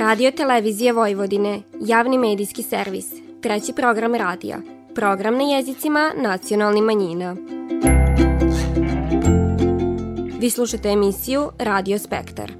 Radio Televizije Vojvodine, javni medijski servis, treći program radija, program na jezicima nacionalnih manjina. Vi slušate emisiju Radio Spektar.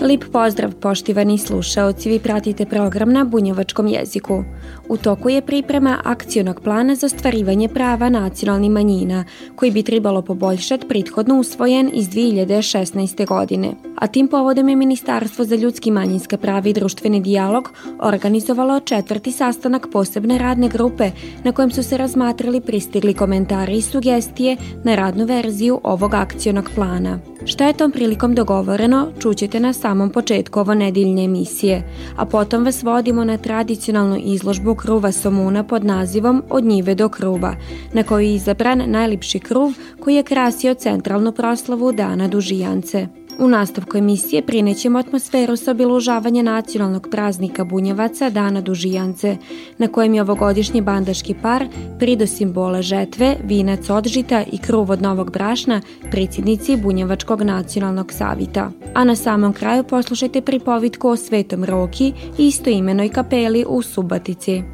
Lip pozdrav poštivani slušaoci, vi pratite program na bunjevačkom jeziku. U toku je priprema akcionog plana za ostvarivanje prava nacionalnih manjina, koji bi trebalo poboljšati prethodno usvojen iz 2016. godine. A tim povodom je Ministarstvo za ljudski manjinska prava i društveni dijalog organizovalo četvrti sastanak posebne radne grupe na kojem su se razmatrali pristigli komentari i sugestije na radnu verziju ovog akcionog plana. Šta je tom prilikom dogovoreno, čućete na samom početku ovo nedeljne emisije, a potom vas vodimo na tradicionalnu izložbu kruva Somuna pod nazivom Od njive do kruva, na kojoj je izabran najlipši kruv koji je krasio centralnu proslavu Dana Dužijance. U nastavku emisije prinećemo atmosferu sa obilužavanja nacionalnog praznika Bunjevaca Dana Dužijance, na kojem je ovogodišnji bandaški par prido simbola žetve, vinac od žita i kruv od novog brašna predsjednici Bunjevačkog nacionalnog savita. A na samom kraju poslušajte pripovitku o Svetom Roki i istoimenoj kapeli u Subatici.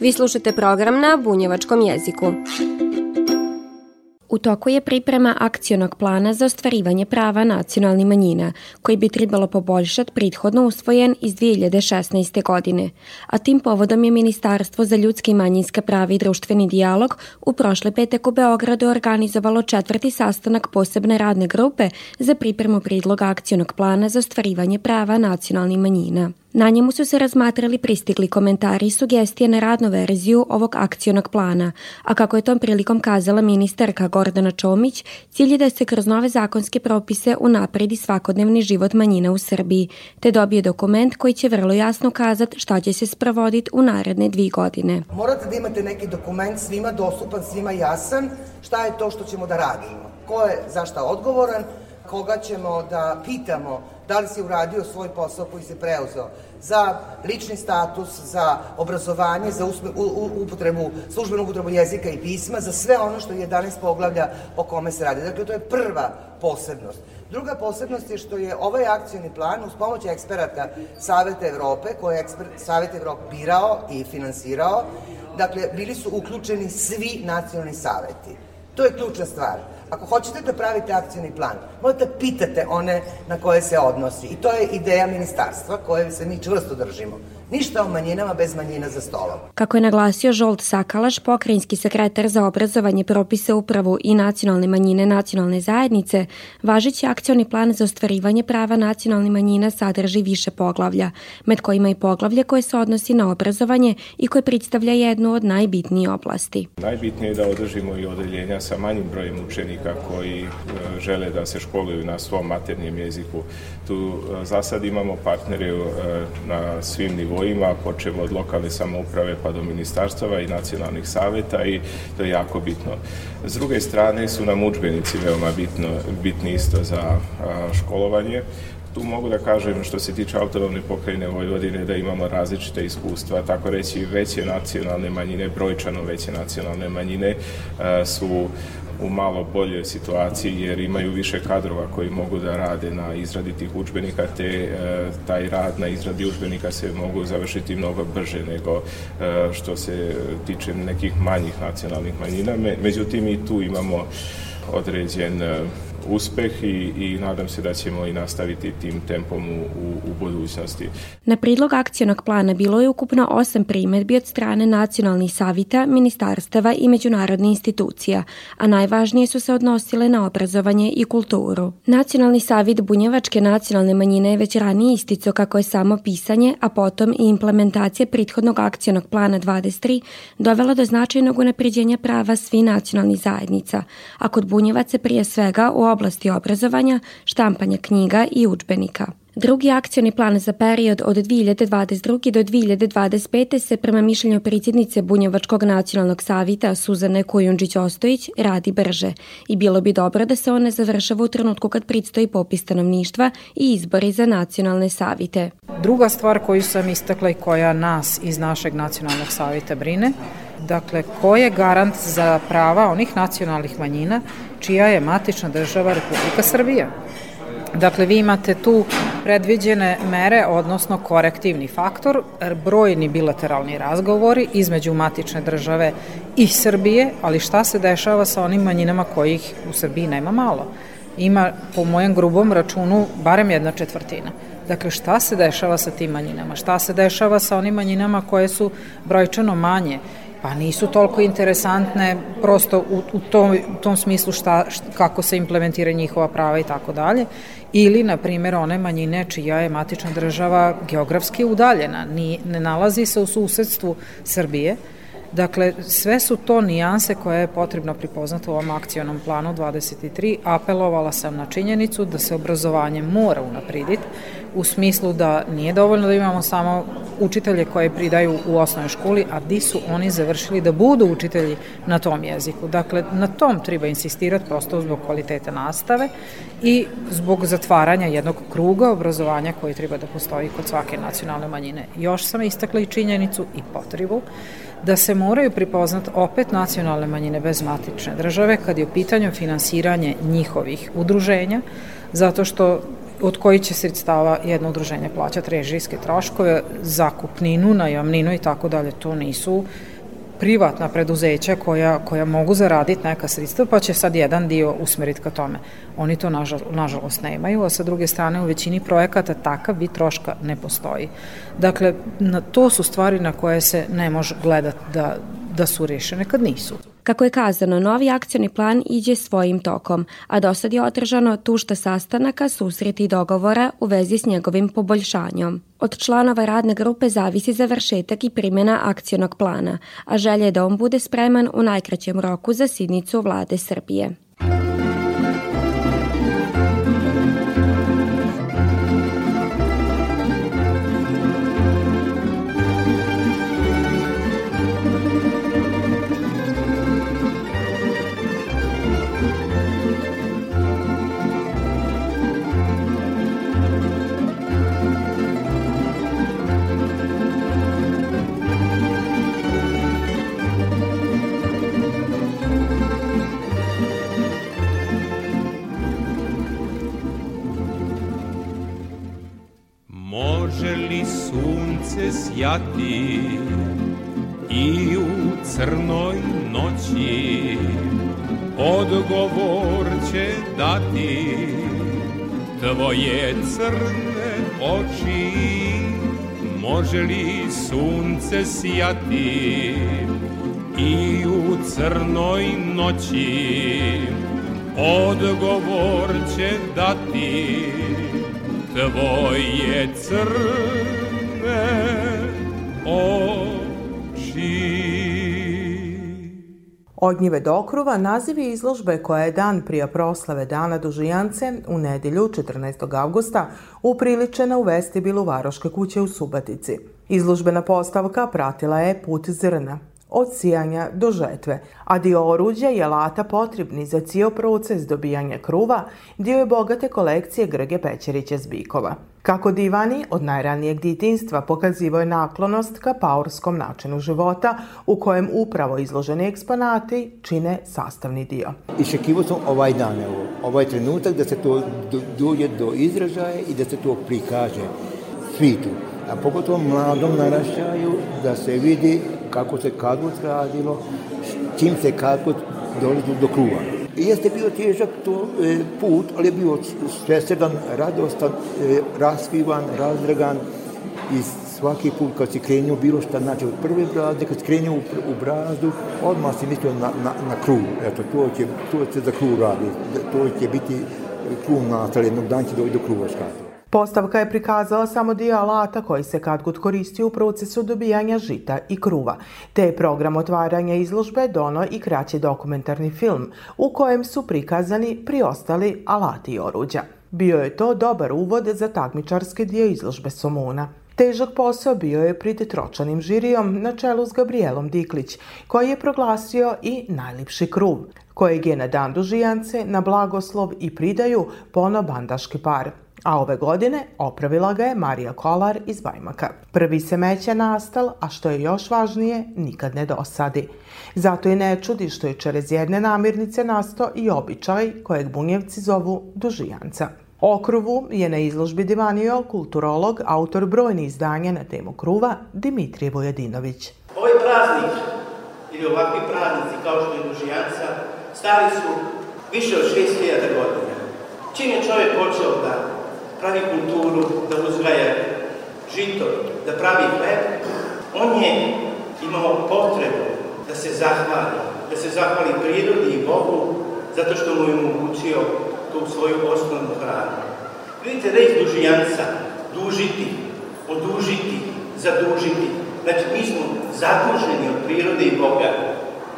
Vi slušate program na bunjevačkom jeziku. U toku je priprema akcionog plana za ostvarivanje prava nacionalnih manjina, koji bi trebalo poboljšati prethodno usvojen iz 2016. godine. A tim povodom je Ministarstvo za ljudski i manjinska prava i društveni dijalog u prošle petak u Beogradu organizovalo četvrti sastanak posebne radne grupe za pripremu pridloga akcionog plana za ostvarivanje prava nacionalnih manjina. Na njemu su se razmatrali pristigli komentari i sugestije na radnu verziju ovog akcionog plana, a kako je tom prilikom kazala ministarka Gordana Čomić, cilj je da se kroz nove zakonske propise unapredi svakodnevni život manjina u Srbiji, te dobije dokument koji će vrlo jasno kazati šta će se sprovoditi u naredne dvi godine. Morate da imate neki dokument svima dostupan, svima jasan, šta je to što ćemo da radimo, ko je za šta odgovoran, koga ćemo da pitamo da li si uradio svoj posao koji se preuzeo za lični status, za obrazovanje, za usme, u, u, upotrebu, službenu upotrebu jezika i pisma, za sve ono što je 11 poglavlja o kome se radi. Dakle, to je prva posebnost. Druga posebnost je što je ovaj akcioni plan uz pomoć eksperata Saveta Evrope, koje je ekspert, Savet Evrope birao i finansirao, dakle, bili su uključeni svi nacionalni saveti. To je ključna stvar. Ako hoćete da pravite akcijni plan, morate da pitate one na koje se odnosi. I to je ideja ministarstva koje se mi čvrsto držimo. Ništa o manjinama bez manjina za stolom. Kako je naglasio Žolt Sakalaš, pokrajinski sekretar za obrazovanje propise upravu i nacionalne manjine nacionalne zajednice, važeći akcioni plan za ostvarivanje prava nacionalnih manjina sadrži više poglavlja, med kojima i poglavlje koje se odnosi na obrazovanje i koje predstavlja jednu od najbitnijih oblasti. Najbitnije je da održimo i odeljenja sa manjim brojem učenika koji e, žele da se školuju na svom maternjem jeziku. Tu e, za sad imamo partnere e, na svim nivoima počemo od lokalne samouprave pa do ministarstava i nacionalnih saveta i to je jako bitno. S druge strane su nam učbenici veoma bitno, bitni isto za školovanje. Tu mogu da kažem što se tiče autonomne pokrajine Vojvodine da imamo različite iskustva, tako reći veće nacionalne manjine, brojčano veće nacionalne manjine su u malo boljoj situaciji jer imaju više kadrova koji mogu da rade na izradi tih učbenika te e, taj rad na izradi učbenika se mogu završiti mnogo brže nego e, što se tiče nekih manjih nacionalnih manjina. Međutim i tu imamo određen e, uspeh i, i nadam se da ćemo i nastaviti tim tempom u, u, u budućnosti. Na pridlog akcionog plana bilo je ukupno osam primetbi od strane nacionalnih savita, ministarstava i međunarodnih institucija, a najvažnije su se odnosile na obrazovanje i kulturu. Nacionalni savit Bunjevačke nacionalne manjine je već ranije isticao kako je samo pisanje, a potom i implementacija prethodnog akcionog plana 23 dovela do značajnog unapređenja prava svi nacionalnih zajednica, a kod Bunjevaca prije svega u oblasti obrazovanja, štampanja knjiga i učbenika. Drugi akcioni plan za period od 2022. do 2025. se prema mišljenju predsjednice Bunjevačkog nacionalnog savita Suzane Kujundžić-Ostojić radi brže i bilo bi dobro da se on ne završava u trenutku kad predstoji popis stanovništva i izbori za nacionalne savite. Druga stvar koju sam istakla i koja nas iz našeg nacionalnog savita brine, dakle ko je garant za prava onih nacionalnih manjina čija je matična država Republika Srbija. Dakle, vi imate tu predviđene mere, odnosno korektivni faktor, brojni bilateralni razgovori između matične države i Srbije, ali šta se dešava sa onim manjinama kojih u Srbiji nema malo? Ima, po mojem grubom računu, barem jedna četvrtina. Dakle, šta se dešava sa tim manjinama? Šta se dešava sa onim manjinama koje su brojčano manje? Pa nisu toliko interesantne prosto u, u, tom, u tom smislu šta, šta, kako se implementira njihova prava i tako dalje. Ili, na primjer, one manjine čija je matična država geografski udaljena, ni, ne nalazi se u susedstvu Srbije, Dakle, sve su to nijanse koje je potrebno pripoznati u ovom akcionom planu 23. Apelovala sam na činjenicu da se obrazovanje mora unapriditi u smislu da nije dovoljno da imamo samo učitelje koje pridaju u osnovnoj školi, a di su oni završili da budu učitelji na tom jeziku. Dakle, na tom treba insistirati prosto zbog kvalitete nastave i zbog zatvaranja jednog kruga obrazovanja koji treba da postoji kod svake nacionalne manjine. Još sam istakla i činjenicu i potrebu da se moraju pripoznat opet nacionalne manjine bez matične države kad je u pitanju finansiranje njihovih udruženja, zato što od kojih će sredstava jedno udruženje plaćati režijske troškove, zakupninu, najamninu i tako dalje. To nisu privatna preduzeća koja, koja mogu zaraditi neka sredstva, pa će sad jedan dio usmeriti ka tome. Oni to nažal, nažalost nemaju, a sa druge strane u većini projekata takav vid troška ne postoji. Dakle, na, to su stvari na koje se ne može gledati da, da su rešene kad nisu. Kako je kazano, novi akcioni plan iđe svojim tokom, a do sad je održano tušta sastanaka, susreti i dogovora u vezi s njegovim poboljšanjom. Od članova radne grupe zavisi završetak i primjena akcionog plana, a želje je da on bude spreman u najkraćem roku za sidnicu vlade Srbije. Sjati i u crnoj noći odgovor će dati tvoje crne oči. Može li sunce sjati i u crnoj noći? Odgovor će dati tvoje crne oči. Od njive do okruva naziv je izložbe koja je dan prije proslave Dana Dužijance u nedelju 14. augusta upriličena u vestibilu Varoške kuće u Subatici. Izložbena postavka pratila je put zrna, od sijanja do žetve, a dio oruđa i alata potrebni za cijel proces dobijanja kruva dio je bogate kolekcije Grge Pećerića Zbikova. Kako divani od najranijeg ditinstva pokazivo je naklonost ka paurskom načinu života u kojem upravo izloženi eksponati čine sastavni dio. Iščekivao sam ovaj dan, evo, ovaj trenutak da se to dođe do izražaja i da se to prikaže svitu, a pogotovo mladom narašćaju da se vidi kako se kadvot radilo, čim se kadvot dolazi do kruva. Jeste bio težak to e, put, ali je bio svesredan, radostan, e, raspivan, razdragan i svaki put kad si krenuo bilo šta, znači od prve brazde, kad si krenuo u, u brazdu, odmah si mislio na, na, na kruv. Eto, to će, to će za kruv radi, to će biti kruv nastali, jednog dan će doći do kruva škata. Postavka je prikazala samo dio alata koji se kad god koristi u procesu dobijanja žita i kruva, te je program otvaranja izložbe dono i kraći dokumentarni film u kojem su prikazani priostali alati i oruđa. Bio je to dobar uvod za takmičarski dio izložbe Somuna. Težak posao bio je pred tročanim žirijom na čelu s Gabrielom Diklić, koji je proglasio i najlipši kruv, kojeg je na dan dužijance na blagoslov i pridaju pono bandaški par a ove godine opravila ga je Marija Kolar iz Bajmaka. Prvi se meća nastal, a što je još važnije, nikad ne dosadi. Zato i ne čudi što je čerez jedne namirnice nasto i običaj kojeg bunjevci zovu dužijanca. Okruvu je na izložbi divanio kulturolog, autor brojnih izdanja na temu kruva Dimitrije Vojadinović. Ovaj praznik ili ovakvi praznici kao što je dužijanca stari su više od 6000 godina. Čim je čovjek počeo da pravi kulturu, da uzgaja žito, da pravi hleb, on je imao potrebu da se zahvali, da se zahvali prirodi i Bogu, zato što mu je omogućio tu svoju osnovnu hranu. Vidite, reč dužijanca, dužiti, odužiti, zadužiti. Znači, mi smo zaduženi od prirode i Boga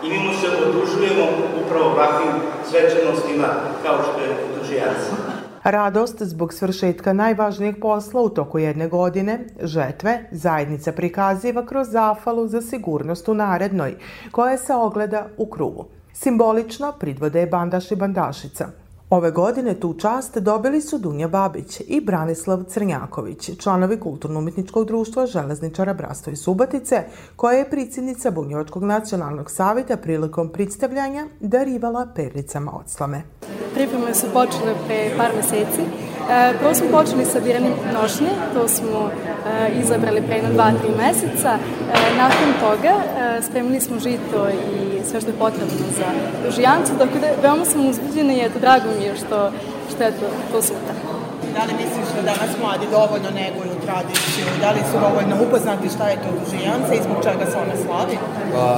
i mi mu se odužujemo upravo ovakvim svečanostima kao što je dužijanca. Radost zbog svršetka najvažnijeg posla u toku jedne godine, žetve, zajednica prikaziva kroz zafalu za sigurnost u narednoj, koja se ogleda u kruvu. Simbolično pridvode je bandaš i bandašica – Ove godine tu čast dobili su Dunja Babić i Branislav Crnjaković, članovi Kulturno-umetničkog društva Železničara Brasto i Subatice, koja je predsjednica Bunjevačkog nacionalnog savjeta prilikom predstavljanja darivala perlicama od slame. Pripreme su počele pre par meseci. E, prvo smo počeli sa biranjem nošnje, to smo e, izabrali pre jedno dva, tri meseca. E, nakon toga e, spremili smo žito i sve što je potrebno za dužijancu, tako da veoma sam uzbuđena i eto, drago mi je što, što je to, to super. Da li misliš da danas mladi dovoljno neguju tradiciju? Da li su dovoljno upoznati šta je to dužijanca i zbog čega se ona slavi? Pa,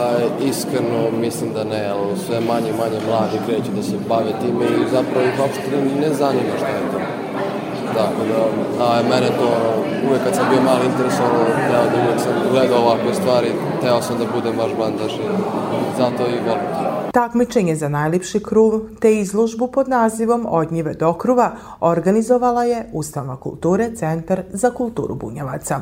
iskreno mislim da ne, ali sve manje i manje mladi kreću da se bave time i zapravo ih uopšte ne zanima šta je to. Tako da, a mene to uvek kad sam bio mali interesovano, teo da uvek sam gledao ovakve stvari, teo sam da budem baš bandaš i zato i volim to. Takmičenje za najlipši kruv te izložbu pod nazivom Od njive do kruva organizovala je Ustanova kulture Centar za kulturu bunjevaca.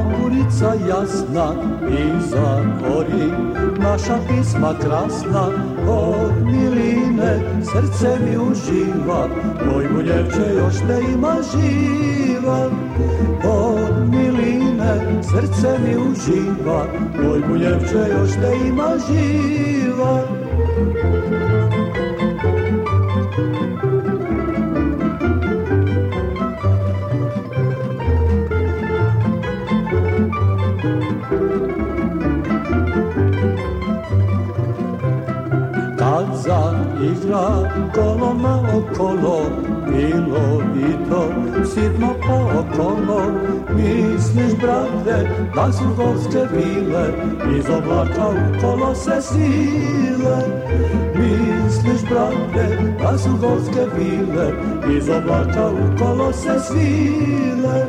Tamburica jasna i zakori naša pisma krasna. Od miline srce mi uživa moj muljevče još ne ima živa. Od miline srce mi uživa moj muljevče još ne ima živa igra koloma okolo Bilo i to sitno po okolo Misliš, brate, da su gorske bile Iz oblaka kolo se sile. Misliš, brate, da su gorske bile Iz oblaka kolo se svile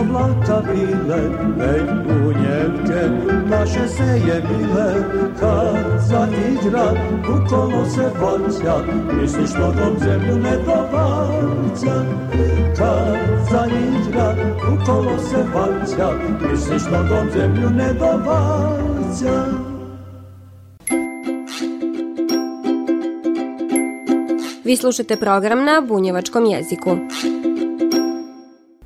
oblaka bile, već bunjevke naše seje bile, kad zaigra, u kolo se vaća, misliš nogom zemlju ne dovaća. Kad zaigra, u kolo se vaća, misliš nogom zemlju ne dovaća. Vi slušate program na bunjevačkom jeziku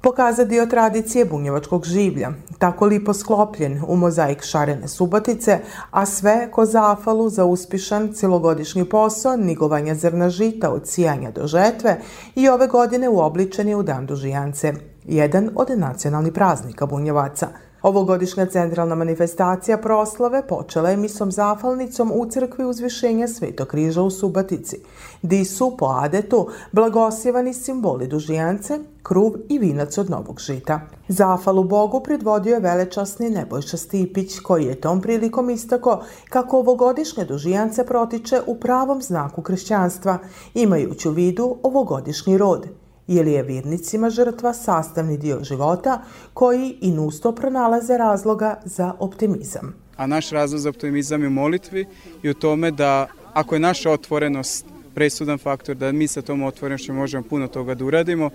pokaza dio tradicije bunjevačkog življa, tako lipo sklopljen u mozaik šarene subatice, a sve ko zafalu za uspišan celogodišnji posao nigovanja zrna žita od sijanja do žetve i ove godine uobličen je u dan dužijance. jedan od nacionalnih praznika bunjevaca. Ovogodišnja centralna manifestacija proslave počela je misom zafalnicom u crkvi uzvišenja Svetog križa u Subatici, di su po adetu blagosjevani simboli dužijance, kruv i vinac od novog žita. Zafalu Bogu predvodio je velečasni Nebojša Stipić, koji je tom prilikom istako kako ovogodišnje dužijance protiče u pravom znaku kršćanstva, imajući u vidu ovogodišnji rod – ili je virnicima žrtva sastavni dio života koji i nusto pronalaze razloga za optimizam. A naš razlog za optimizam je u molitvi i u tome da ako je naša otvorenost presudan faktor, da mi sa tom otvorenošću možemo puno toga da uradimo,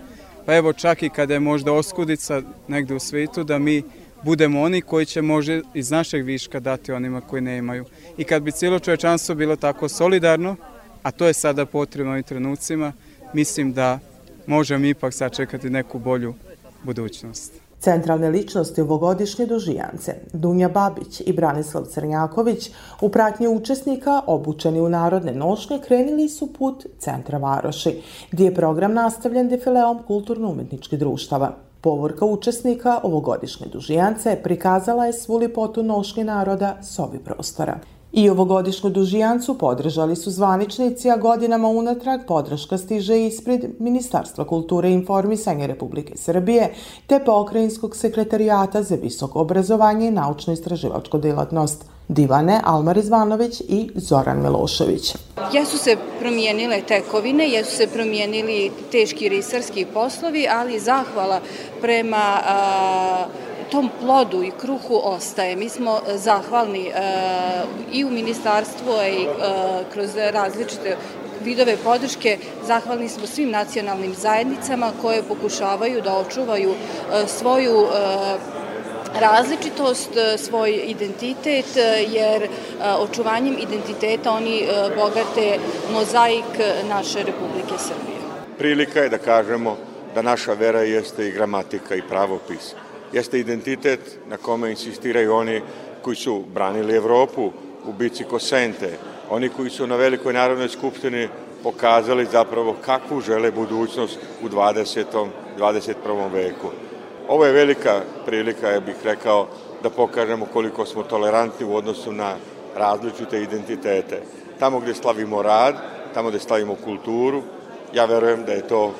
pa evo čak i kada je možda oskudica negde u svetu, da mi budemo oni koji će može iz našeg viška dati onima koji ne imaju. I kad bi cijelo čovečanstvo bilo tako solidarno, a to je sada potrebno ovim trenucima, mislim da možemo ipak sačekati neku bolju budućnost. Centralne ličnosti ovogodišnje dožijance, Dunja Babić i Branislav Crnjaković, u pratnji učesnika obučeni u narodne nošnje, krenili su put centra Varoši, gdje je program nastavljen defileom kulturno-umetničkih društava. Povorka učesnika ovogodišnje dužijance prikazala je svu lipotu nošnje naroda s ovi prostora. I ovogodišnju dužijancu podržali su zvaničnici, a godinama unatrag podrška stiže ispred Ministarstva kulture i informisanja Republike Srbije te pokrajinskog sekretarijata za visoko obrazovanje i naučno-istraživačko delatnost. Divane Almar Izvanović i Zoran Milošević. Jesu se promijenile tekovine, jesu se promijenili teški risarski poslovi, ali zahvala prema a, tom plodu i kruhu ostaje. Mi smo e, zahvalni e, i u ministarstvu i e, kroz različite vidove podrške zahvalni smo svim nacionalnim zajednicama koje pokušavaju da očuvaju svoju različitost, svoj identitet, jer očuvanjem identiteta oni bogate mozaik naše Republike Srbije. Prilika je da kažemo da naša vera jeste i gramatika i pravopis jeste identitet na kome insistiraju oni koji su branili Evropu u bici Kosente, oni koji su na Velikoj narodnoj skupštini pokazali zapravo kakvu žele budućnost u 20. 21. veku. Ovo je velika prilika, ja bih rekao, da pokažemo koliko smo tolerantni u odnosu na različite identitete. Tamo gde slavimo rad, tamo gde slavimo kulturu, ja verujem da je to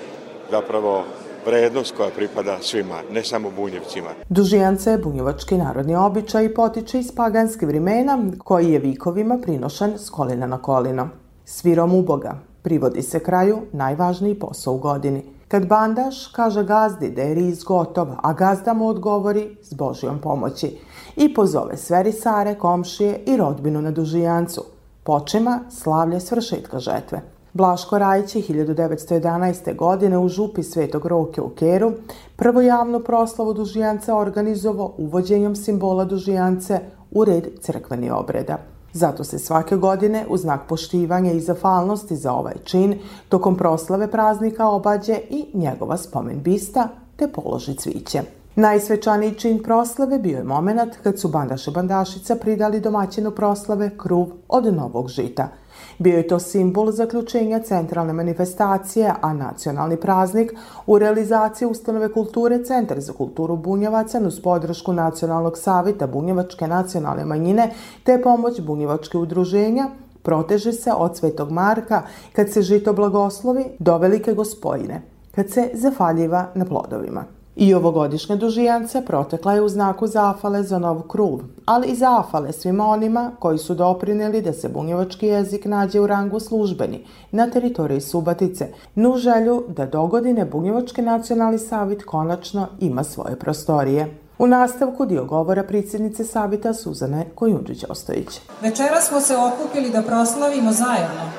zapravo vrednost koja pripada svima, ne samo bunjevcima. Dužijance je bunjevački narodni običaj i potiče iz paganske vremena koji je vikovima prinošen s kolina na kolino. Svirom u Boga privodi se kraju najvažniji posao u godini. Kad bandaš kaže gazdi da je riz gotov, a gazda mu odgovori s Božijom pomoći i pozove sve risare, komšije i rodbinu na dužijancu. Počima slavlje svršetka žetve. Blaško Rajić je 1911. godine u župi Svetog Roke u Keru prvo javnu proslavu dužijance organizovao uvođenjem simbola dužijance u red crkveni obreda. Zato se svake godine u znak poštivanja i zafalnosti za ovaj čin tokom proslave praznika obađe i njegova spomen bista te položi cviće. Najsvečaniji čin proslave bio je moment kad su bandaše bandašica pridali domaćinu proslave kruv od novog žita – Bio je to simbol zaključenja centralne manifestacije, a nacionalni praznik u realizaciji ustanove kulture Centar za kulturu Bunjevaca uz podršku Nacionalnog savita Bunjevačke nacionalne manjine te pomoć Bunjevačke udruženja proteže se od Svetog Marka kad se žito blagoslovi do Velike Gospojine, kad se zafaljiva na plodovima. I ovogodišnja dužijanca protekla je u znaku zafale za nov kruv, ali i zafale svima onima koji su doprineli da se bunjevački jezik nađe u rangu službeni na teritoriji Subatice, nu želju da dogodine Bunjevački nacionalni savit konačno ima svoje prostorije. U nastavku dio govora predsjednice Savita Suzane Kojundžić-Ostojić. Večera smo se okupili da proslavimo zajedno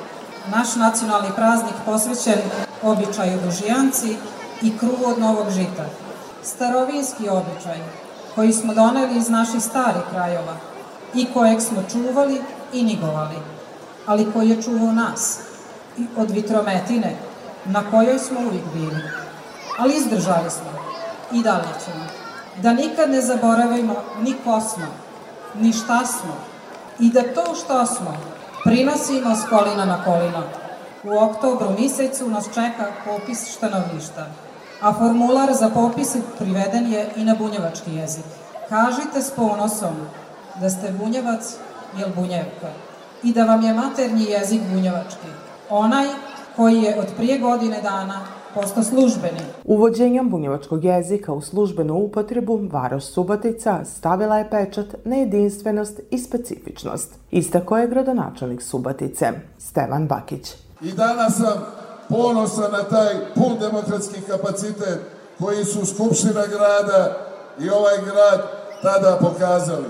naš nacionalni praznik posvećen običaju dužijanci i kruvu od novog žita – starovinski običaj koji smo doneli iz naših starih krajova i kojeg smo čuvali i nigovali, ali koji je čuvao nas i od vitrometine na kojoj smo uvijek bili. Ali izdržali smo i dalje ćemo. Da nikad ne zaboravimo ni ko smo, ni šta smo i da to što smo prinosimo s kolina na kolino. U oktobru misecu nas čeka popis štanovišta a formular za popis priveden je i na bunjevački jezik. Kažite s ponosom da ste bunjevac ili bunjevka i da vam je maternji jezik bunjevački, onaj koji je od prije godine dana posto službeni. Uvođenjem bunjevačkog jezika u službenu upotrebu Varoš Subotica stavila je pečat na jedinstvenost i specifičnost. Istako je gradonačelnik Subotice, Stevan Bakić. I danas sam ponosan na taj pun demokratski kapacitet koji su Skupština grada i ovaj grad tada pokazali.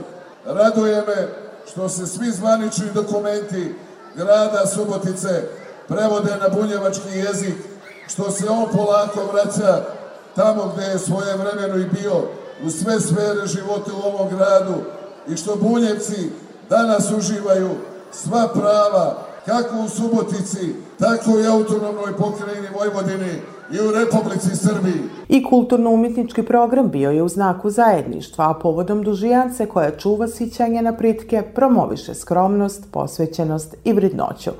Raduje me što se svi zvanični dokumenti grada Subotice prevode na bunjevački jezik, što se on polako vraća tamo gde je svoje vremeno i bio, u sve sfere života u ovom gradu i što bunjevci danas uživaju sva prava kako u Subotici, tako i autonomnoj pokrajini Vojvodini i u Republici Srbiji. I kulturno-umjetnički program bio je u znaku zajedništva, a povodom dužijance koja čuva sićanje na pritke, promoviše skromnost, posvećenost i vrednoću.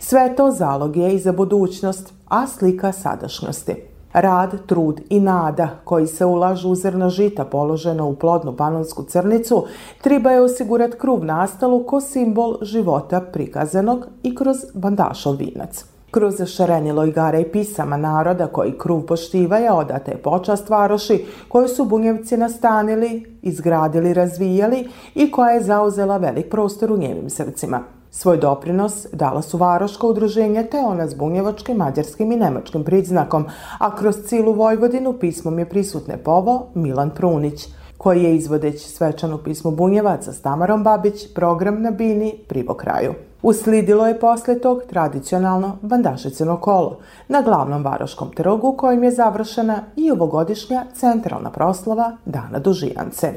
Sve to zalog je i za budućnost, a slika sadašnjosti. Rad, trud i nada koji se ulažu u zrno žita položeno u plodnu panonsku crnicu treba je osigurati kruv nastalu ko simbol života prikazanog i kroz bandašov vinac. Kroz šarenilo igara i pisama naroda koji kruv poštivaja odate je počast varoši koju su bunjevci nastanili, izgradili, razvijali i koja je zauzela velik prostor u njevim srcima. Svoj doprinos dala su Varoško udruženje te ona s bunjevačkim, mađarskim i nemačkim priznakom, a kroz cilu Vojvodinu pismom je prisutne povo Milan Prunić, koji je izvodeć svečano pismo bunjevaca s Tamarom Babić program na Bini privo kraju. Uslidilo je posle tog tradicionalno bandašicino kolo na glavnom Varoškom trgu kojim je završena i ovogodišnja centralna proslava Dana Dužijance.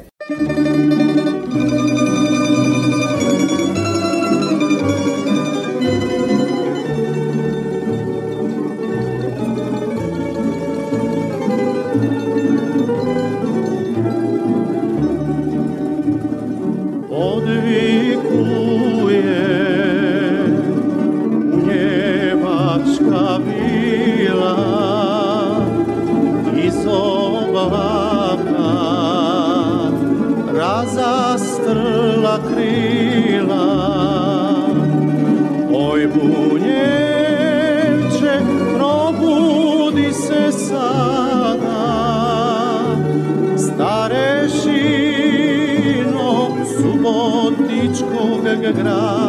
Grada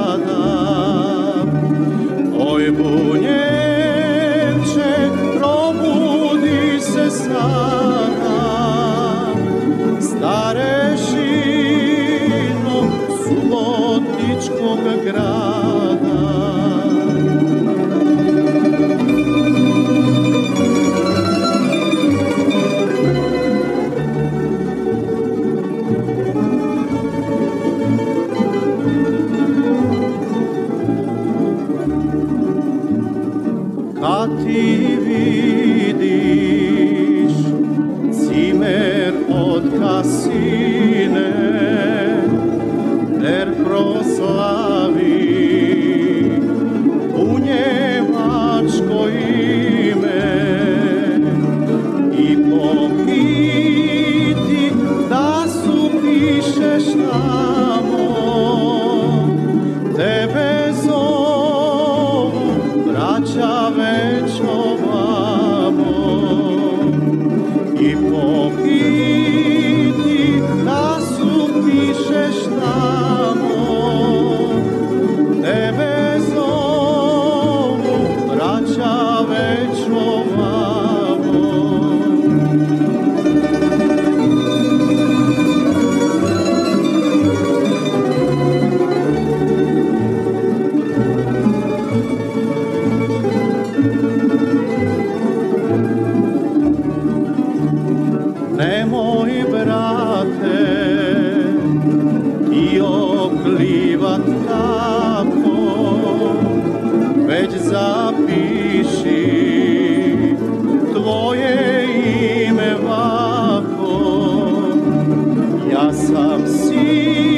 neću više na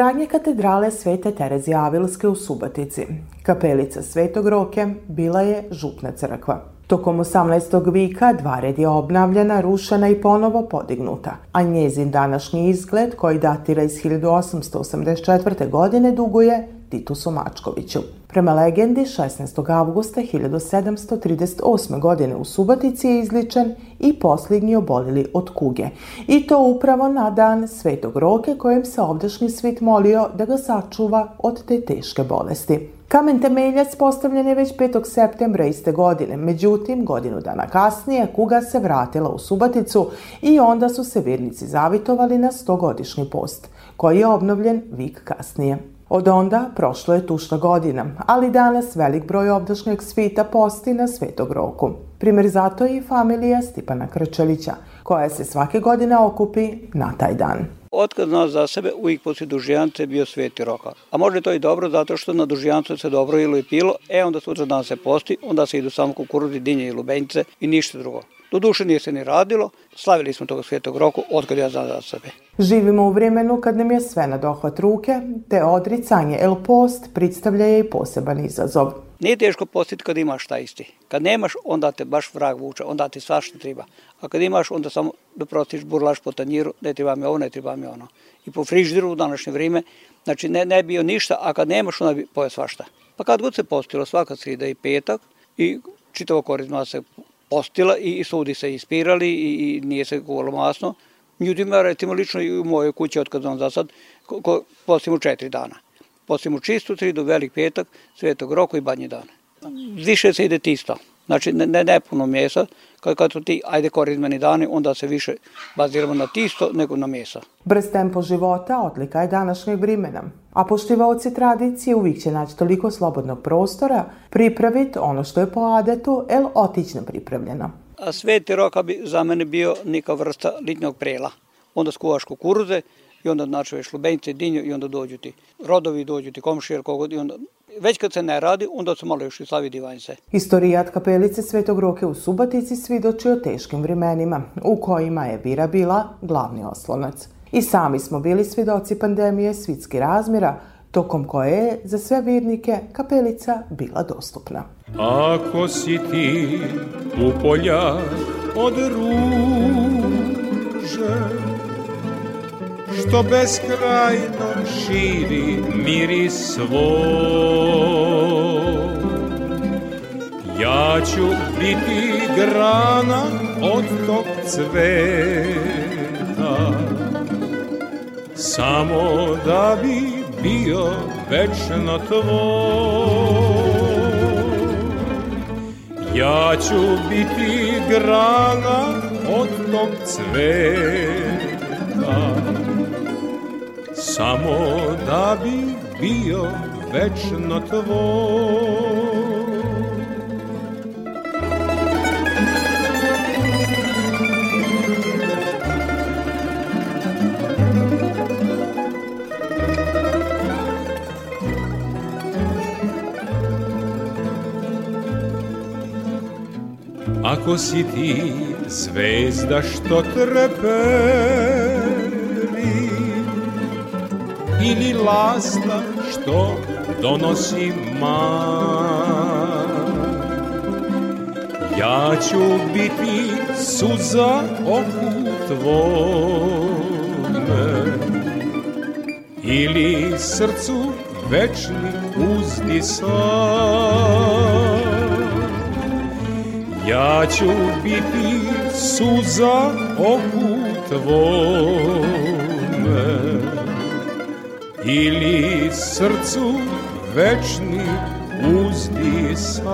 izgradnje katedrale Svete Terezije Avilske u Subatici, kapelica Svetog Roke bila je župna crkva. Tokom 18. vika dva red je obnavljena, rušena i ponovo podignuta, a njezin današnji izgled, koji datira iz 1884. godine, duguje Titusu Mačkoviću. Prema legendi, 16. avgusta 1738. godine u Subotici je izličen i posljednji obolili od kuge. I to upravo na dan Svetog Roke kojem se ovdašnji svit molio da ga sačuva od te teške bolesti. Kamen temeljac postavljen je već 5. septembra iste godine, međutim, godinu dana kasnije kuga se vratila u Subaticu i onda su se vjernici zavitovali na 100-godišnji post, koji je obnovljen vik kasnije. Od onda prošlo je tušna godina, ali danas velik broj ovdašnjeg svita posti na Svetog roku. Primer zato je i familija Stipana Krčelića, koja se svake godine okupi na taj dan. Otkad zna za sebe, uvijek poslije dužijance bio sveti roka. A može to i dobro zato što na dužijancu se dobro ilo i pilo, e onda sutra dan se posti, onda se idu samo kukuruzi, dinje i lubenjice i ništa drugo. Do duše nije se ni radilo, slavili smo toga svetog roku, otkad ja znam za sebe. Živimo u vremenu kad nam je sve na dohvat ruke, te odricanje el post predstavlja je i poseban izazov. Nije teško postiti kad imaš šta isti. Kad nemaš, onda te baš vrag vuče, onda ti svašta treba. A kad imaš, onda samo da prostiš burlaš po tanjiru, ne treba mi ovo, ne treba mi ono. I po friždiru u današnje vrijeme, znači ne, ne bio ništa, a kad nemaš, onda bi poje svašta. Pa kad god se postilo, svaka srida i petak, i čitavo korizma se postila i sudi se ispirali i, i nije se kuvalo masno. Međutim, recimo lično i u mojoj kući, otkad znam za sad, postimo četiri dana. Postimo čistu sridu, velik petak, svetog roku i badnji dan. Više se ide tisto. Znači, ne, ne puno mjesa, kad, kad su ti, ajde korizmeni dani, onda se više baziramo na tisto nego na mjesa. Brz tempo života odlika je današnjeg vrimena, a poštivaoci tradicije uvijek će naći toliko slobodnog prostora pripraviti ono što je po adetu, el otično pripravljeno. A sveti roka bi za mene bio neka vrsta litnjog prela. Onda skuvaš kukuruze i onda načuješ lubenice, dinju i onda dođu ti rodovi, dođu ti komšije, kogod i onda već kad se ne radi, onda se malo još i slavi divanjce. Istorijat kapelice Svetog Roke u Subatici svidoči o teškim vremenima, u kojima je bira bila glavni oslonac. I sami smo bili svidoci pandemije svitski razmjera, tokom koje je za sve virnike kapelica bila dostupna. Ako si ti u polja od ruže, što beskrajno širi miris svoj. Ja ću biti grana od tog cveta, samo da bi bio večno tvoj. Ja ću biti grana od tog cveta, samo da bi bio večno tvoj. Ako si ti zvezda što treperi ili lasta što donosi man. Ja ću biti suza oku tvome ili srcu večni uzdisan Ja ću biti suza oku tvome ili srcu večni uzdisaj.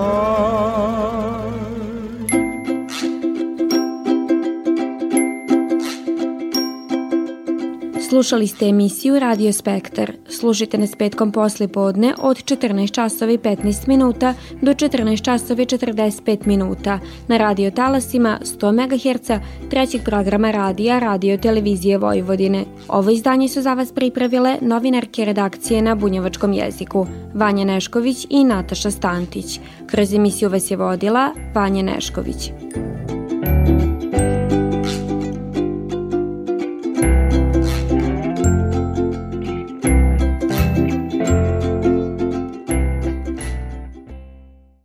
Slušali ste emisiju Radio Spektar. Slušajte nas petkom posle podne od 14 časova i 15 minuta do 14 časova i 45 minuta na radio talasima 100 MHz trećeg programa radija Radio Televizije Vojvodine. Ovo izdanje su za vas pripravile novinarke redakcije na bunjevačkom jeziku Vanja Nešković i Nataša Stantić. Kroz emisiju vas je vodila Vanja Nešković.